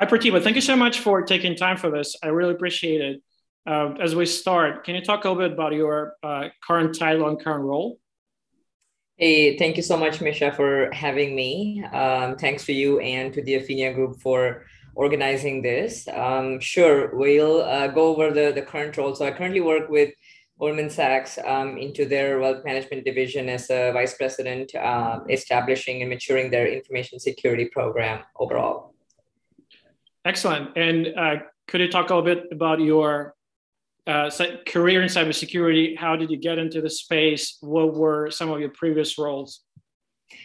Hi, Pratibha. Thank you so much for taking time for this. I really appreciate it. Uh, as we start, can you talk a little bit about your uh, current title and current role? Hey, thank you so much, Misha, for having me. Um, thanks to you and to the Aphinia Group for organizing this. Um, sure, we'll uh, go over the, the current role. So I currently work with Goldman Sachs um, into their wealth management division as a vice president, uh, establishing and maturing their information security program overall. Excellent. And uh, could you talk a little bit about your uh, career in cybersecurity? How did you get into the space? What were some of your previous roles?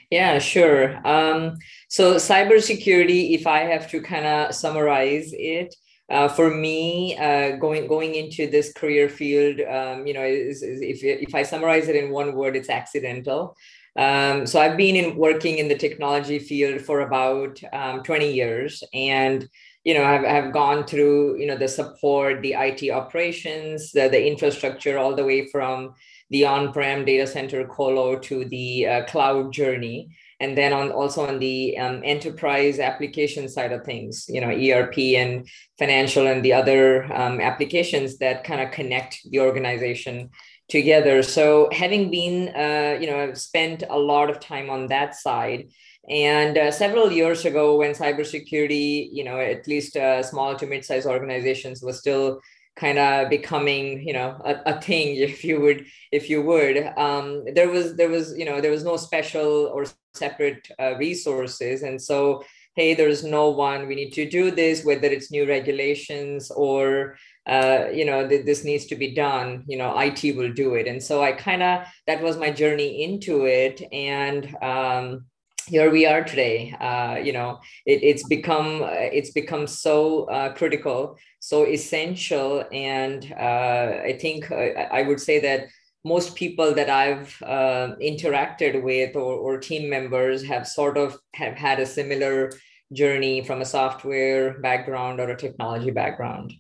Yeah, sure. Um, so cybersecurity, if I have to kind of summarize it, uh, for me, uh, going going into this career field, um, you know, is, is if if I summarize it in one word, it's accidental. Um, so I've been in working in the technology field for about um, 20 years, and you know have, have gone through you know the support the it operations the, the infrastructure all the way from the on-prem data center colo to the uh, cloud journey. And then on also on the um, enterprise application side of things you know erp and financial and the other um, applications that kind of connect the organization together so having been uh, you know i've spent a lot of time on that side and uh, several years ago, when cybersecurity, you know, at least uh, small to mid-sized organizations was still kind of becoming, you know, a, a, thing, if you would, if you would, um, there was there was you know there was no special or separate uh, resources, and so hey, there's no one. We need to do this, whether it's new regulations or uh, you know th- this needs to be done you know it will do it. And so i kind of that was my journey into it. And um, here we are today. Uh, you know it, it's become it's become so uh, critical so essential. And uh, i think uh, i would say that most people that i've uh, interacted with or, or team members have sort of have had a similar journey from a software background or a technology background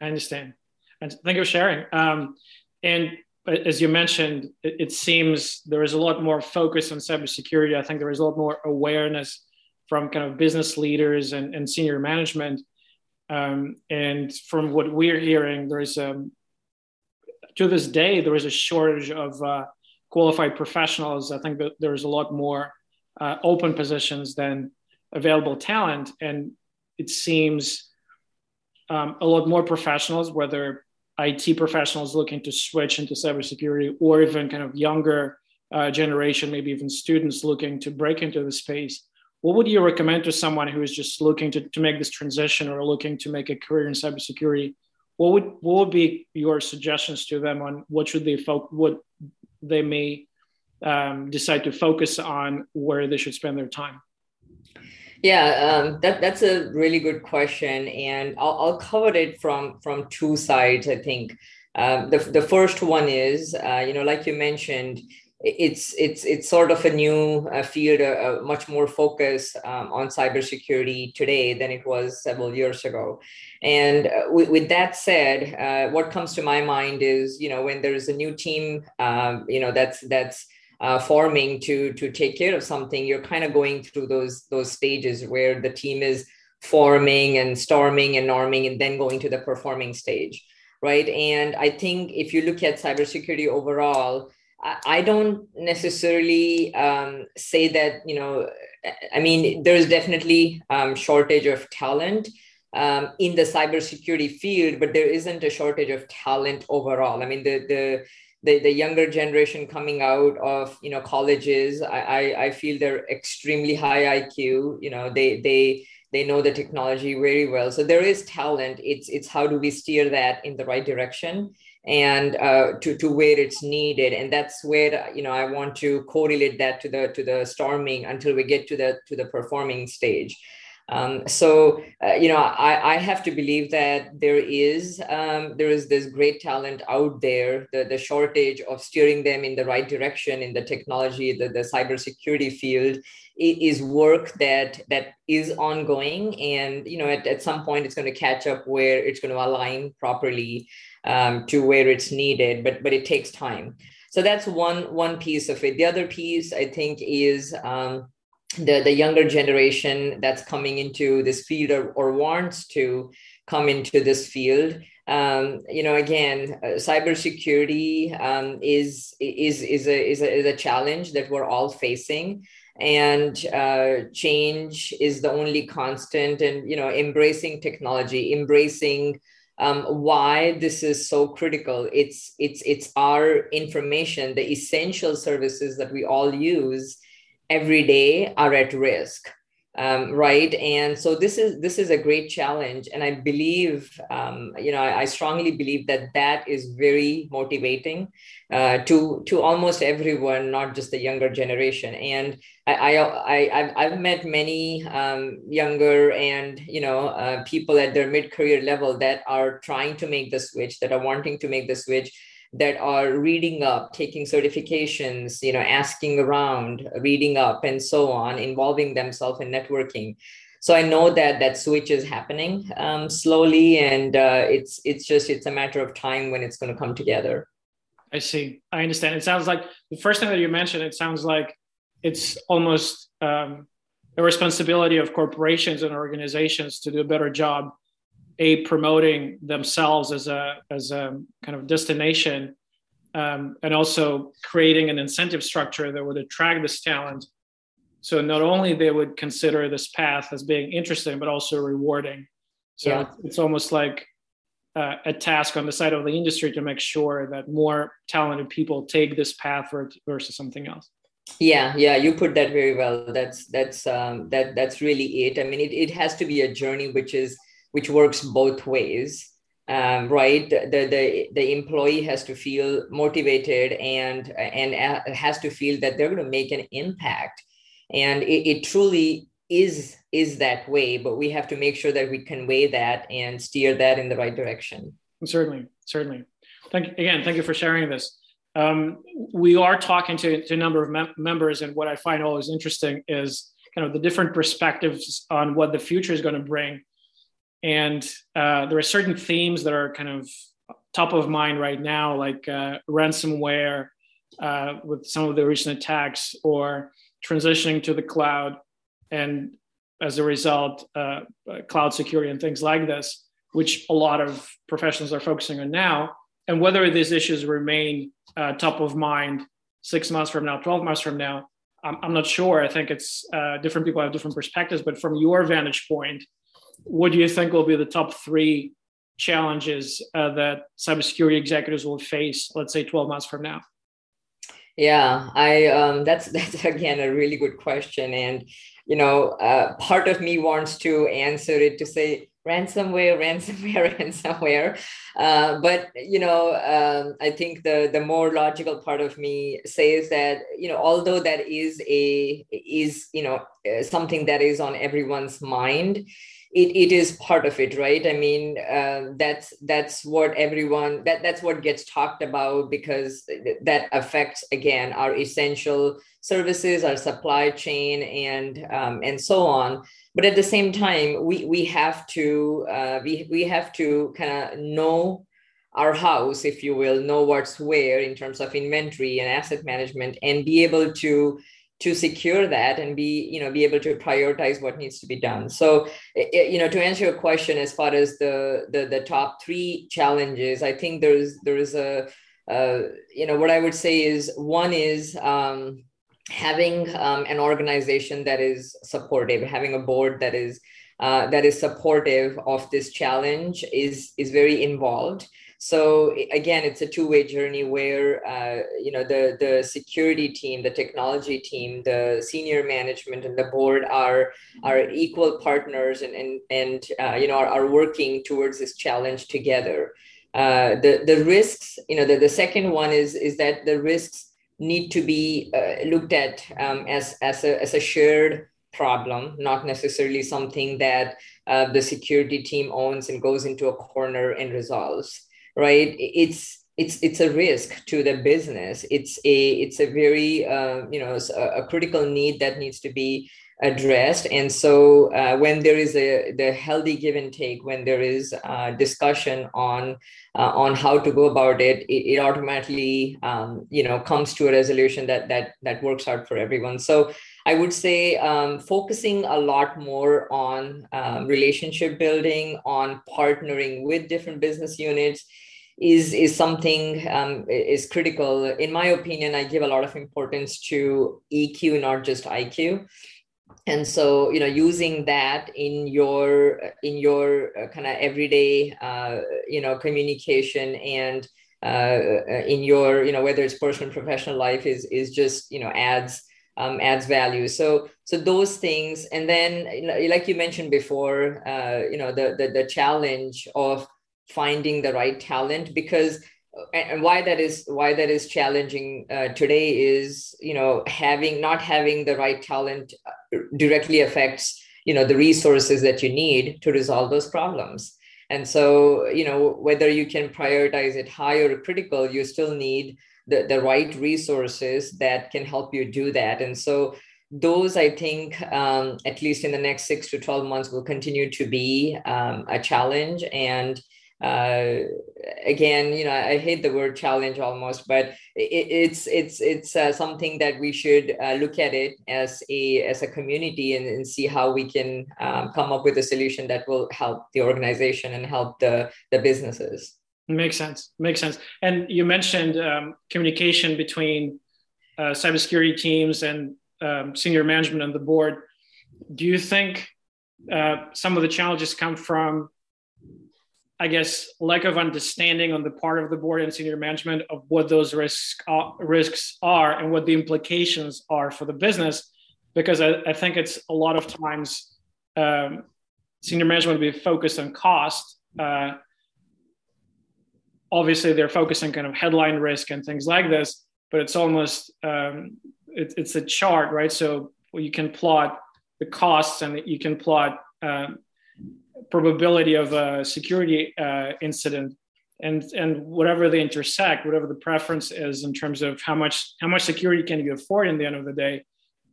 i understand and thank you for sharing um, and as you mentioned, it, it, seems there is a lot more focus on cybersecurity. I think there is a lot more awareness from kind of business leaders and, and senior management. Um, and from what we're hearing, there is a, um, to this day, there is a shortage of uh, qualified professionals. I think that there is a lot more uh, open positions than available talent. And it seems um, a lot more professionals, whether IT professionals looking to switch into cybersecurity, or even kind of younger uh, generation, maybe even students looking to break into the space, what would you recommend to someone who is just looking to, to make this transition or looking to make a career in cybersecurity? What would what would be your suggestions to them on what should they fo- what they may um, decide to focus on where they should spend their time? Yeah, um, that that's a really good question, and I'll, I'll cover it from from two sides. I think um, the the first one is, uh, you know, like you mentioned, it's it's it's sort of a new uh, field, uh, much more focus um, on cybersecurity today than it was several years ago. And uh, with, with, that said, uh, what comes to my mind is, you know, when there's a new team, um, you know, that's that's uh, forming to to take care of something you're kind of going through those those stages where the team is forming and storming and norming and then going to the performing stage right and i think if you look at cybersecurity overall I don't necessarily um, say that you know. I mean, there's definitely um, shortage of talent um, in the cybersecurity field, but there isn't a shortage of talent overall. I mean, the the the, the younger generation coming out of you know colleges I, I, I feel they're extremely high iq you know they they they know the technology very well. So there is talent. It's it's how do we steer that in the right direction and uh, to, to where it's needed. And that's where you know i want to correlate that to the to the storming until we get to the to the performing stage um, so uh, you know, I, I have to believe that there is um, there is this great talent out there. The the shortage of steering them in the right direction in the technology, the the cybersecurity field is work that that is ongoing, and you know, at, at some point it's going to catch up where it's going to align properly um, to where it's needed. But but it takes time. So that's one one piece of it. The other piece I think is um, the, the younger generation that's coming into this field or, or wants to come into this field um, you know, again, uh, cybersecurity um, is is is a, is a is a challenge that we're all facing, and uh, change is the only constant. And you know, embracing technology, embracing um, why this is so critical. It's it's it's our information, the essential services that we all use every day are at risk um, right? And so this is this is a great challenge. And i believe um, you know I, I, strongly believe that that is very motivating uh, to to almost everyone not just the younger generation. And i i, I have met many um, younger and you know uh, people at their mid-career level that are trying to make the switch that are wanting to make the switch that are reading up, taking certifications, you know, asking around, reading up, and so on, involving themselves in networking. So I know that that switch is happening um, slowly, and uh, it's it's just it's a matter of time when it's going to come together. I see. I understand. It sounds like the first thing that you mentioned. It sounds like it's almost um, a responsibility of corporations and organizations to do a better job a promoting themselves as a as a kind of destination um, and also creating an incentive structure that would attract this talent. So not only they would consider this path as being interesting but also rewarding. So yeah. it's almost like uh, a task on the side of the industry to make sure that more talented people take this path versus something else. Yeah yeah you put that very well. That's that's um, that that's really it. I mean it, it has to be a journey which is which works both ways um, right? The, the the employee has to feel motivated and and has to feel that they're going to make an impact. And it, it truly is is that way but we have to make sure that we convey that and steer that in the right direction. Certainly certainly. Thank again thank you for sharing this. Um, we are talking to, to a number of mem- members and what i find always interesting is kind of the different perspectives on what the future is going to bring and uh, there are certain themes that are kind of top of mind right now, like uh, ransomware uh, with some of the recent attacks, or transitioning to the cloud, and as a result, uh, cloud security and things like this, which a lot of professionals are focusing on now. And whether these issues remain uh, top of mind six months from now, 12 months from now, I'm, I'm not sure. I think it's uh, different people have different perspectives, but from your vantage point, what do you think will be the top three challenges uh, that cybersecurity executives will face, let's say 12 months from now? Yeah, I um, that's that's again a really good question, and you know, uh, part of me wants to answer it to say ransomware, ransomware, ransomware. Uh, but you know, um, I think the the more logical part of me says that you know, although that is a is you know uh, something that is on everyone's mind, it, it is part of it right? I mean uh, that's that's what everyone that that's what gets talked about because that affects again our essential services our supply chain and um, and so on. But at the same time we we have to uh, we, we have to kind of know our house if you will know what's where in terms of inventory and asset management and be able to to secure that and be you know be able to prioritize what needs to be done. So you know to answer your question as far as the the, the top three challenges i think there's there is a uh, you know what i would say is one is um, having um, an organization that is supportive having a board that is uh, that is supportive of this challenge is is very involved so again, it's a two-way journey where uh, you know the the security team, the technology team, the senior management, and the board are are equal partners and and and uh, you know are, are working towards this challenge together. Uh, the the risks, you know, the, the second one is is that the risks need to be uh, looked at um, as as a as a shared problem, not necessarily something that uh, the security team owns and goes into a corner and resolves right? It's it's it's a risk to the business. It's a it's a very uh, you know a, a, critical need that needs to be addressed. And so uh, when there is a the healthy give and take when there is uh, discussion on uh, on how to go about it it, it automatically um, you know comes to a resolution that that that works out for everyone. So I would say um, focusing a lot more on um, relationship building, on partnering with different business units is is something um, is critical. In my opinion, I give a lot of importance to EQ, not just IQ. And so, you know, using that in your in your uh, kind of everyday, uh, you know, communication and uh, in your, you know, whether it's personal professional life is is just you know adds um, adds value. So so those things, and then like you mentioned before, uh, you know, the, the the challenge of finding the right talent because and why that is why that is challenging uh, today is you know having not having the right talent uh, directly affects you know the resources that you need to resolve those problems. And so you know whether you can prioritize it high or critical you still need the, the right resources that can help you do that. And so those i think um, at least in the next six to 12 months will continue to be um, a challenge. And uh, again, you know, I hate the word challenge almost, but it, it's it's it's uh, something that we should uh, look at it as a as a community and, and see how we can um, come up with a solution that will help the organization and help the the businesses. Makes sense. Makes sense. And you mentioned um, communication between uh, cybersecurity teams and um, senior management on the board. Do you think uh, some of the challenges come from I guess, lack of understanding on the part of the board and senior management of what those risks are, risks are and what the implications are for the business. Because I, I think it's a lot of times um, senior management will be focused on cost. Uh, obviously, they're focusing kind of headline risk and things like this, but it's almost um, it, it's a chart, right? So you can plot the costs and you can plot um, probability of a security uh, incident and and whatever they intersect whatever the preference is in terms of how much how much security can you afford in the end of the day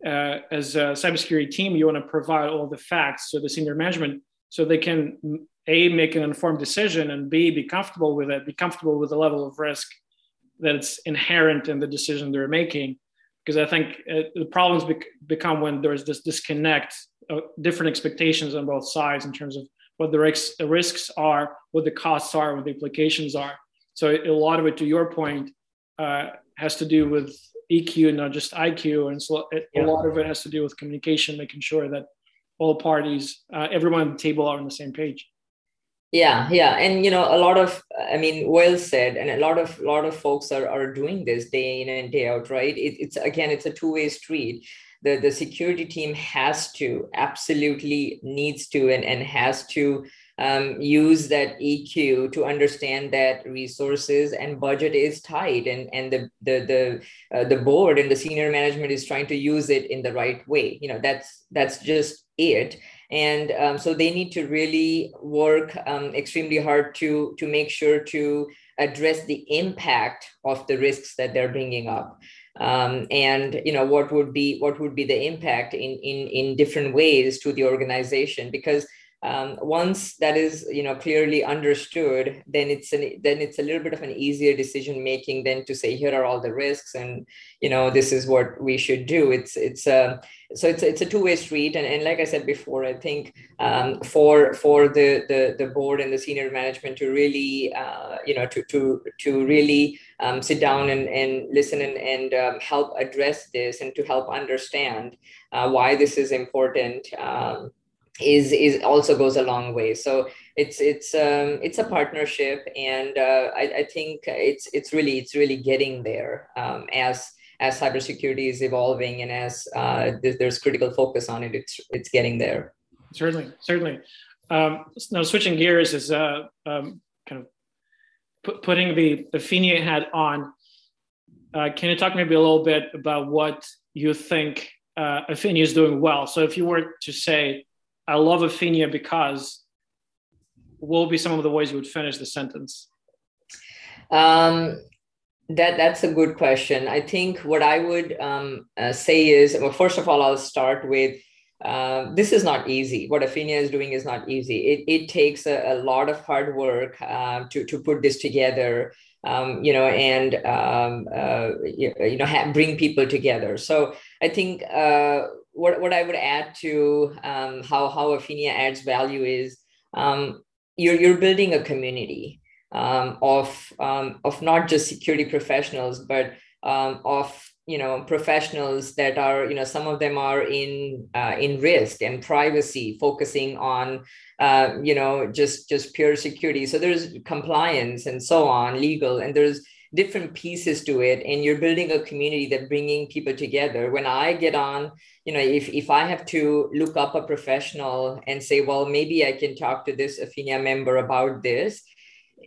uh, as a cybersecurity team you want to provide all the facts to the senior management so they can a make an informed decision and b be comfortable with it be comfortable with the level of risk that's inherent in the decision they're making. Because i think uh, the problems bec- become when there's this disconnect different expectations on both sides in terms of what the risks, the risks are, what the costs are, what the implications are. So a lot of it, to your point, uh, has to do with EQ, not just IQ, and so it, yeah. a lot of it has to do with communication, making sure that all parties, uh, everyone at the table, are on the same page. Yeah, yeah, and you know, a lot of, I mean, well said, and a lot of, lot of folks are are doing this day in and day out, right? It, it's again, it's a two way street the, the security team has to absolutely needs to and, and has to um, use that EQ to understand that resources and budget is tight, and and the the the uh, the board and the senior management is trying to use it in the right way. You know, that's that's just it. And um, so they need to really work um, extremely hard to to make sure to address the impact of the risks that they're bringing up um, and you know what would be what would be the impact in in in different ways to the organization? Because um, once that is you know clearly understood then it's an then it's a little bit of an easier decision making than to say here are all the risks and you know this is what we should do. It's it's a so it's it's a two-way street. And, and like i said before i think um, for for the, the the board and the senior management to really uh, you know to to to really um, sit down and, and listen and, and um, help address this and to help understand uh, why this is important um, is is also goes a long way. So it's it's um, it's a partnership, and uh, I, I think it's it's really it's really getting there um, as as cybersecurity is evolving and as uh, there's critical focus on it. It's it's getting there. Certainly, certainly. Um, now switching gears is uh, um, kind of put, putting the the Aphinia hat on. Uh, can you talk maybe a little bit about what you think uh, Aphinia is doing well? So if you were to say I love Aphinia because will be some of the ways you would finish the sentence? Um, that that's a good question. I think what I would um, uh, say is, well, first of all, I'll start with uh, this is not easy. What Aphinia is doing is not easy. It, it takes a, a lot of hard work uh, to, to put this together, um, you know, and, um, uh, you, you, know, ha- bring people together. So I think uh, what, what I would add to um, how, how Aphinia adds value is um, you're, you're building a community um, of, um, of not just security professionals, but um, of you know professionals that are you know some of them are in uh, in risk and privacy focusing on uh, you know just just pure security. So there's compliance and so on legal and there's different pieces to it and you're building a community that bringing people together when i get on you know if, if i have to look up a professional and say well maybe i can talk to this aphinia member about this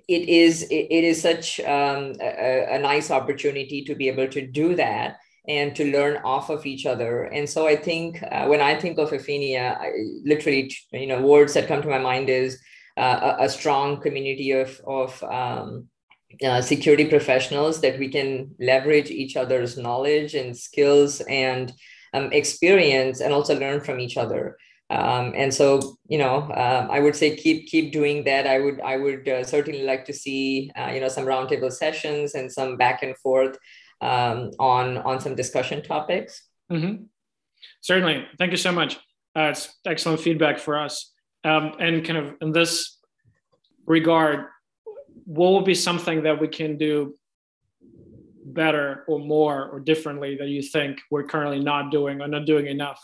it is it, is such um, a, a nice opportunity to be able to do that and to learn off of each other. And so I think uh, when I think of Aphinia, I, literally, you know, words that come to my mind is uh, a, a, strong community of of um, uh, security professionals that we can leverage each other's knowledge and skills and um, experience, and also learn from each other. Um, and so, you know, um, I would say keep keep doing that. I would I would uh, certainly like to see uh, you know some roundtable sessions and some back and forth um, on on some discussion topics. Mm-hmm. Certainly, thank you so much. Uh, it's excellent feedback for us. Um, and kind of in this regard, what will be something that we can do better or more or differently that you think we're currently not doing or not doing enough?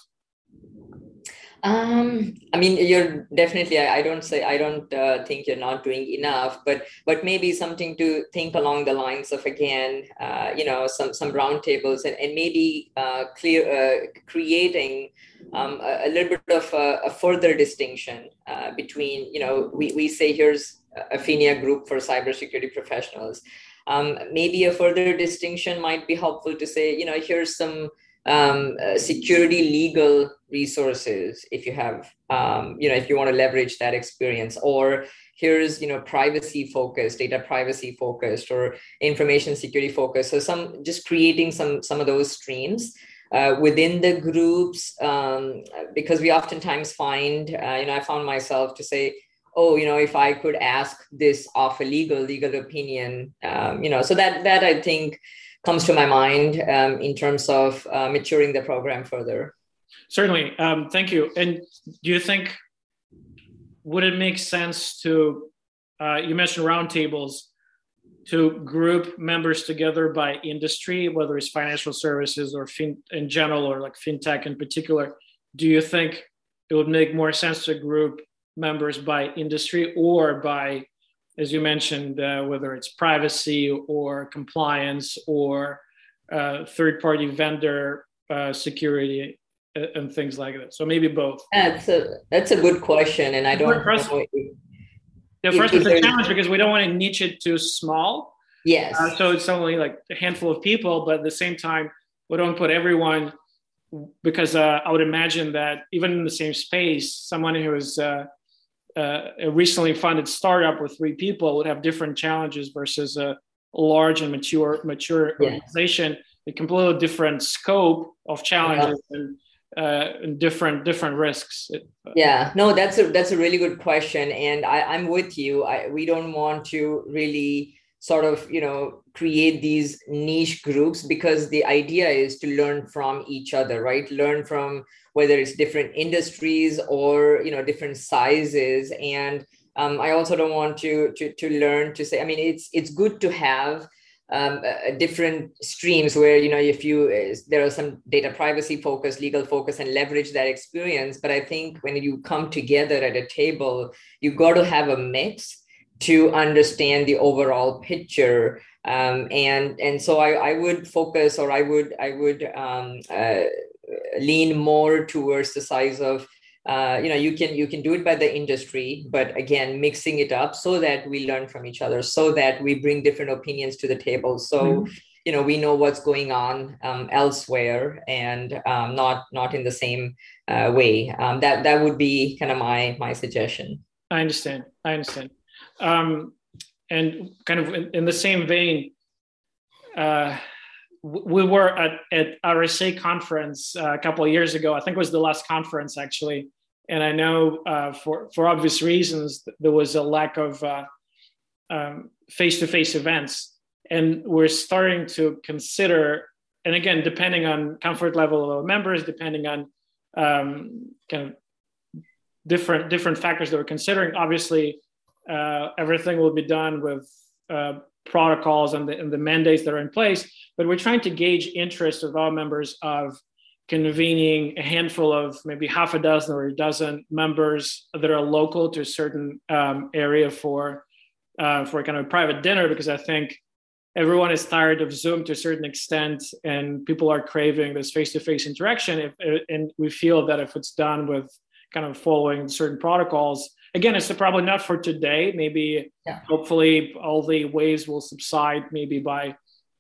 Um, I mean, you're definitely. I, I don't say I don't uh, think you're not doing enough, but but maybe something to think along the lines of again, uh, you know, some some roundtables and and maybe uh, clear uh, creating um, a, a, little bit of a, a further distinction uh, between you know we we say here's Aphinia group for cybersecurity professionals. Um, maybe a further distinction might be helpful to say, you know, here's some um, uh, security legal resources if you have um, you know if you want to leverage that experience or here's you know privacy focused data privacy focused or information security focused so some just creating some some of those streams uh, within the groups um, because we oftentimes find uh, you know i found myself to say oh you know if i could ask this of a legal legal opinion um, you know so that that i think comes to my mind um, in terms of uh, maturing the program further. Certainly. Um, thank you. And do you think, would it make sense to, uh, you mentioned roundtables, to group members together by industry, whether it's financial services or fin in general or like fintech in particular? Do you think it would make more sense to group members by industry or by as you mentioned, uh, whether it's privacy or compliance or uh, third party vendor uh, security uh, and things like that. So maybe both. That's a that's a good question, and I don't. First, know yeah, first it's a challenge because we don't want to niche it too small. Yes. Uh, so it's only like a handful of people, but at the same time, we don't put everyone because uh, I would imagine that even in the same space, someone who is uh, a recently funded startup with three people would have different challenges versus a large and mature mature yeah. organization a completely different scope of challenges yeah. and, uh, and different different risks yeah no that's a that's a really good question and I, i'm with you I, we don't want to really sort of you know create these niche groups because the idea is to learn from each other right? Learn from whether it's different industries or you know different sizes. And um, i also don't want to, to to learn to say i mean it's it's good to have um, uh, different streams where you know if you uh, there are some data privacy focus legal focus and leverage that experience. But i think when you come together at a table you've got to have a mix to understand the overall picture. Um, and and so I, I would focus or I would I would um, uh, lean more towards the size of uh, you know you can you can do it by the industry but again mixing it up so that we learn from each other so that we bring different opinions to the table. So mm-hmm. you know we know what's going on um, elsewhere and um, not not in the same uh, way. Um, that that would be kind of my my suggestion. I understand. I understand um, and kind of in, in the same vein, uh, we were at, at RSA conference uh, a couple of years ago. I think it was the last conference actually. And I know uh, for, for obvious reasons, there was a lack of uh, um, face-to-face events. And we're starting to consider and again, depending on comfort level of members, depending on um, kind of different different factors that we're considering. Obviously, uh, everything will be done with uh, protocols and the, and the mandates that are in place. But we're trying to gauge interest of our members of convening a handful of maybe half a dozen or a dozen members that are local to a certain um, area for uh, for kind of a private dinner because I think everyone is tired of Zoom to a certain extent, and people are craving this face-to-face interaction. If, and we feel that if it's done with kind of following certain protocols, again, it's probably not for today. Maybe, yeah. hopefully, all the waves will subside maybe by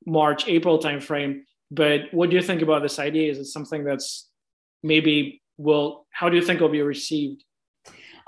March, April timeframe. But what do you think about this idea? Is it something that's maybe will? How do you think it will be received?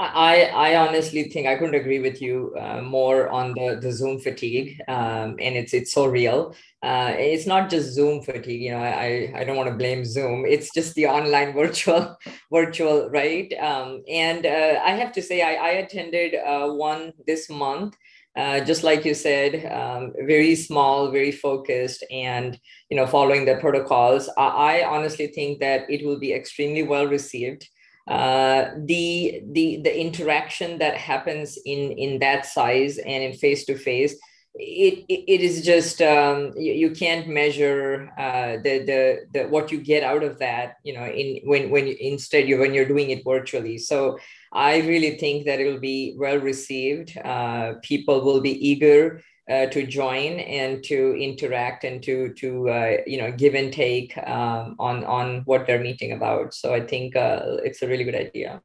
I, I honestly think I couldn't agree with you uh, more on the, the Zoom fatigue, um, and it's it's so real. Uh, it's not just Zoom fatigue, you know. I I don't want to blame Zoom. It's just the online virtual virtual right. Um, and uh, I have to say, I, I attended uh, one this month. Uh, just like you said, um, very small, very focused, and you know, following the protocols. I, I honestly think that it will be extremely well received. Uh, the the the interaction that happens in in that size and in face to face it, it is just um, you, you, can't measure uh, the, the the what you get out of that you know in when when you, instead you when you're doing it virtually. So i really think that it will be well received. Uh, people will be eager uh, to join and to interact and to to uh, you know give and take um, on on what they're meeting about. So I think uh, it's a really good idea.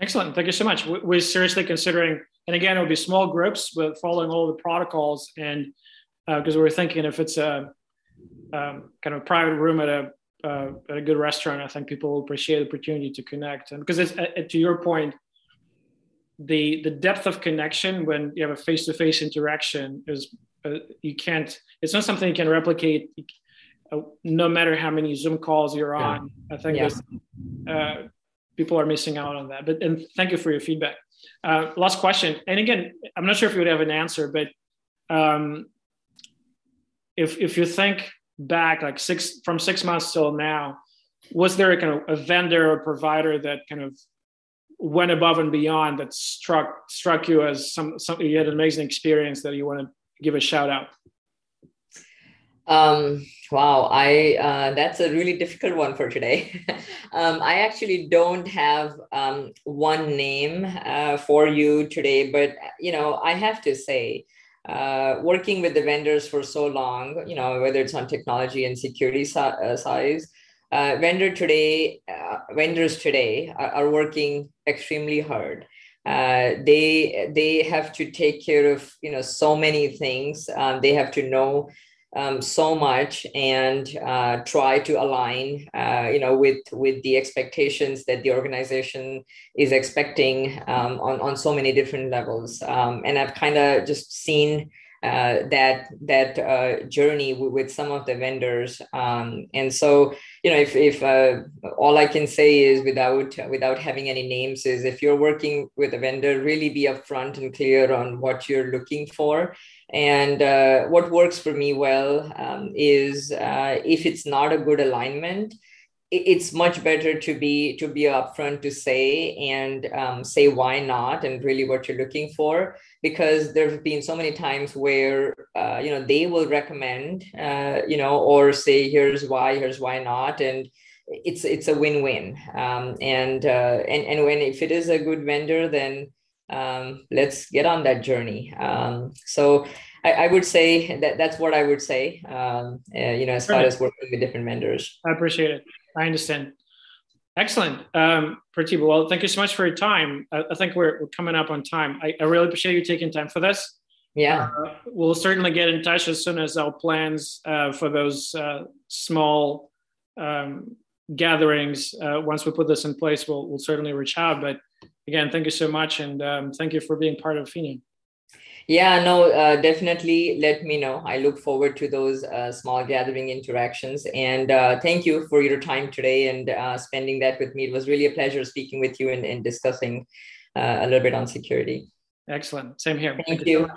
Excellent, thank you so much. We're seriously considering, and again, it'll be small groups, but following all the protocols, and because uh, we are thinking if it's a um, kind of private room at a uh, at a good restaurant, I think people will appreciate the opportunity to connect. And because it's, uh, to your point, the the depth of connection when you have a face-to-face interaction is uh, you can't it's not something you can replicate uh, no matter how many zoom calls you're on yeah. i think yeah. uh, people are missing out on that but and thank you for your feedback uh, last question and again i'm not sure if you would have an answer but um, if if you think back like six from six months till now was there a kind of a vendor or provider that kind of went above and beyond that struck struck you as some something you had an amazing experience that you want to give a shout out? Um, wow i uh, that's a really difficult one for today. Um, i actually don't have um, one name uh, for you today but you know i have to say uh, working with the vendors for so long you know whether it's on technology and security si- uh, size uh, vendor today uh, vendors today are, are, working extremely hard. Uh, they they have to take care of you know so many things. Um, they have to know um, so much and uh, try to align uh, you know with with the expectations that the organization is expecting um, on on so many different levels. Um, and i've kind of just seen uh, that that uh, journey with some of the vendors. Um, and so you know if, if uh, all i can say is without without having any names is if you're working with a vendor really be upfront and clear on what you're looking for. And uh, what works for me well um, is uh, if it's not a good alignment it's much better to be to be upfront to say and um, say why not and really what you're looking for. Because there have been so many times where uh, you know they will recommend uh, you know or say here's why here's why not. And it's it's a win-win. Um, and uh, and and when if it is a good vendor then um, let's get on that journey. Um, so I, I, would say that that's what I would say um, uh, you know as far as working with different vendors. I appreciate it I understand. Excellent. Um, Pratibha, well, thank you so much for your time. I, I think we're, we're, coming up on time. I, I, really appreciate you taking time for this. Yeah. Uh, we'll certainly get in touch as soon as our plans uh, for those uh, small um, gatherings, uh, once we put this in place, we'll, we'll certainly reach out. But again, thank you so much. And um, thank you for being part of Aphinia. Yeah, no, uh, definitely let me know. I look forward to those uh, small gathering interactions. And uh, thank you for your time today and uh, spending that with me. It was really a pleasure speaking with you and, and discussing uh, a little bit on security. Excellent. Same here. Thank, thank you. you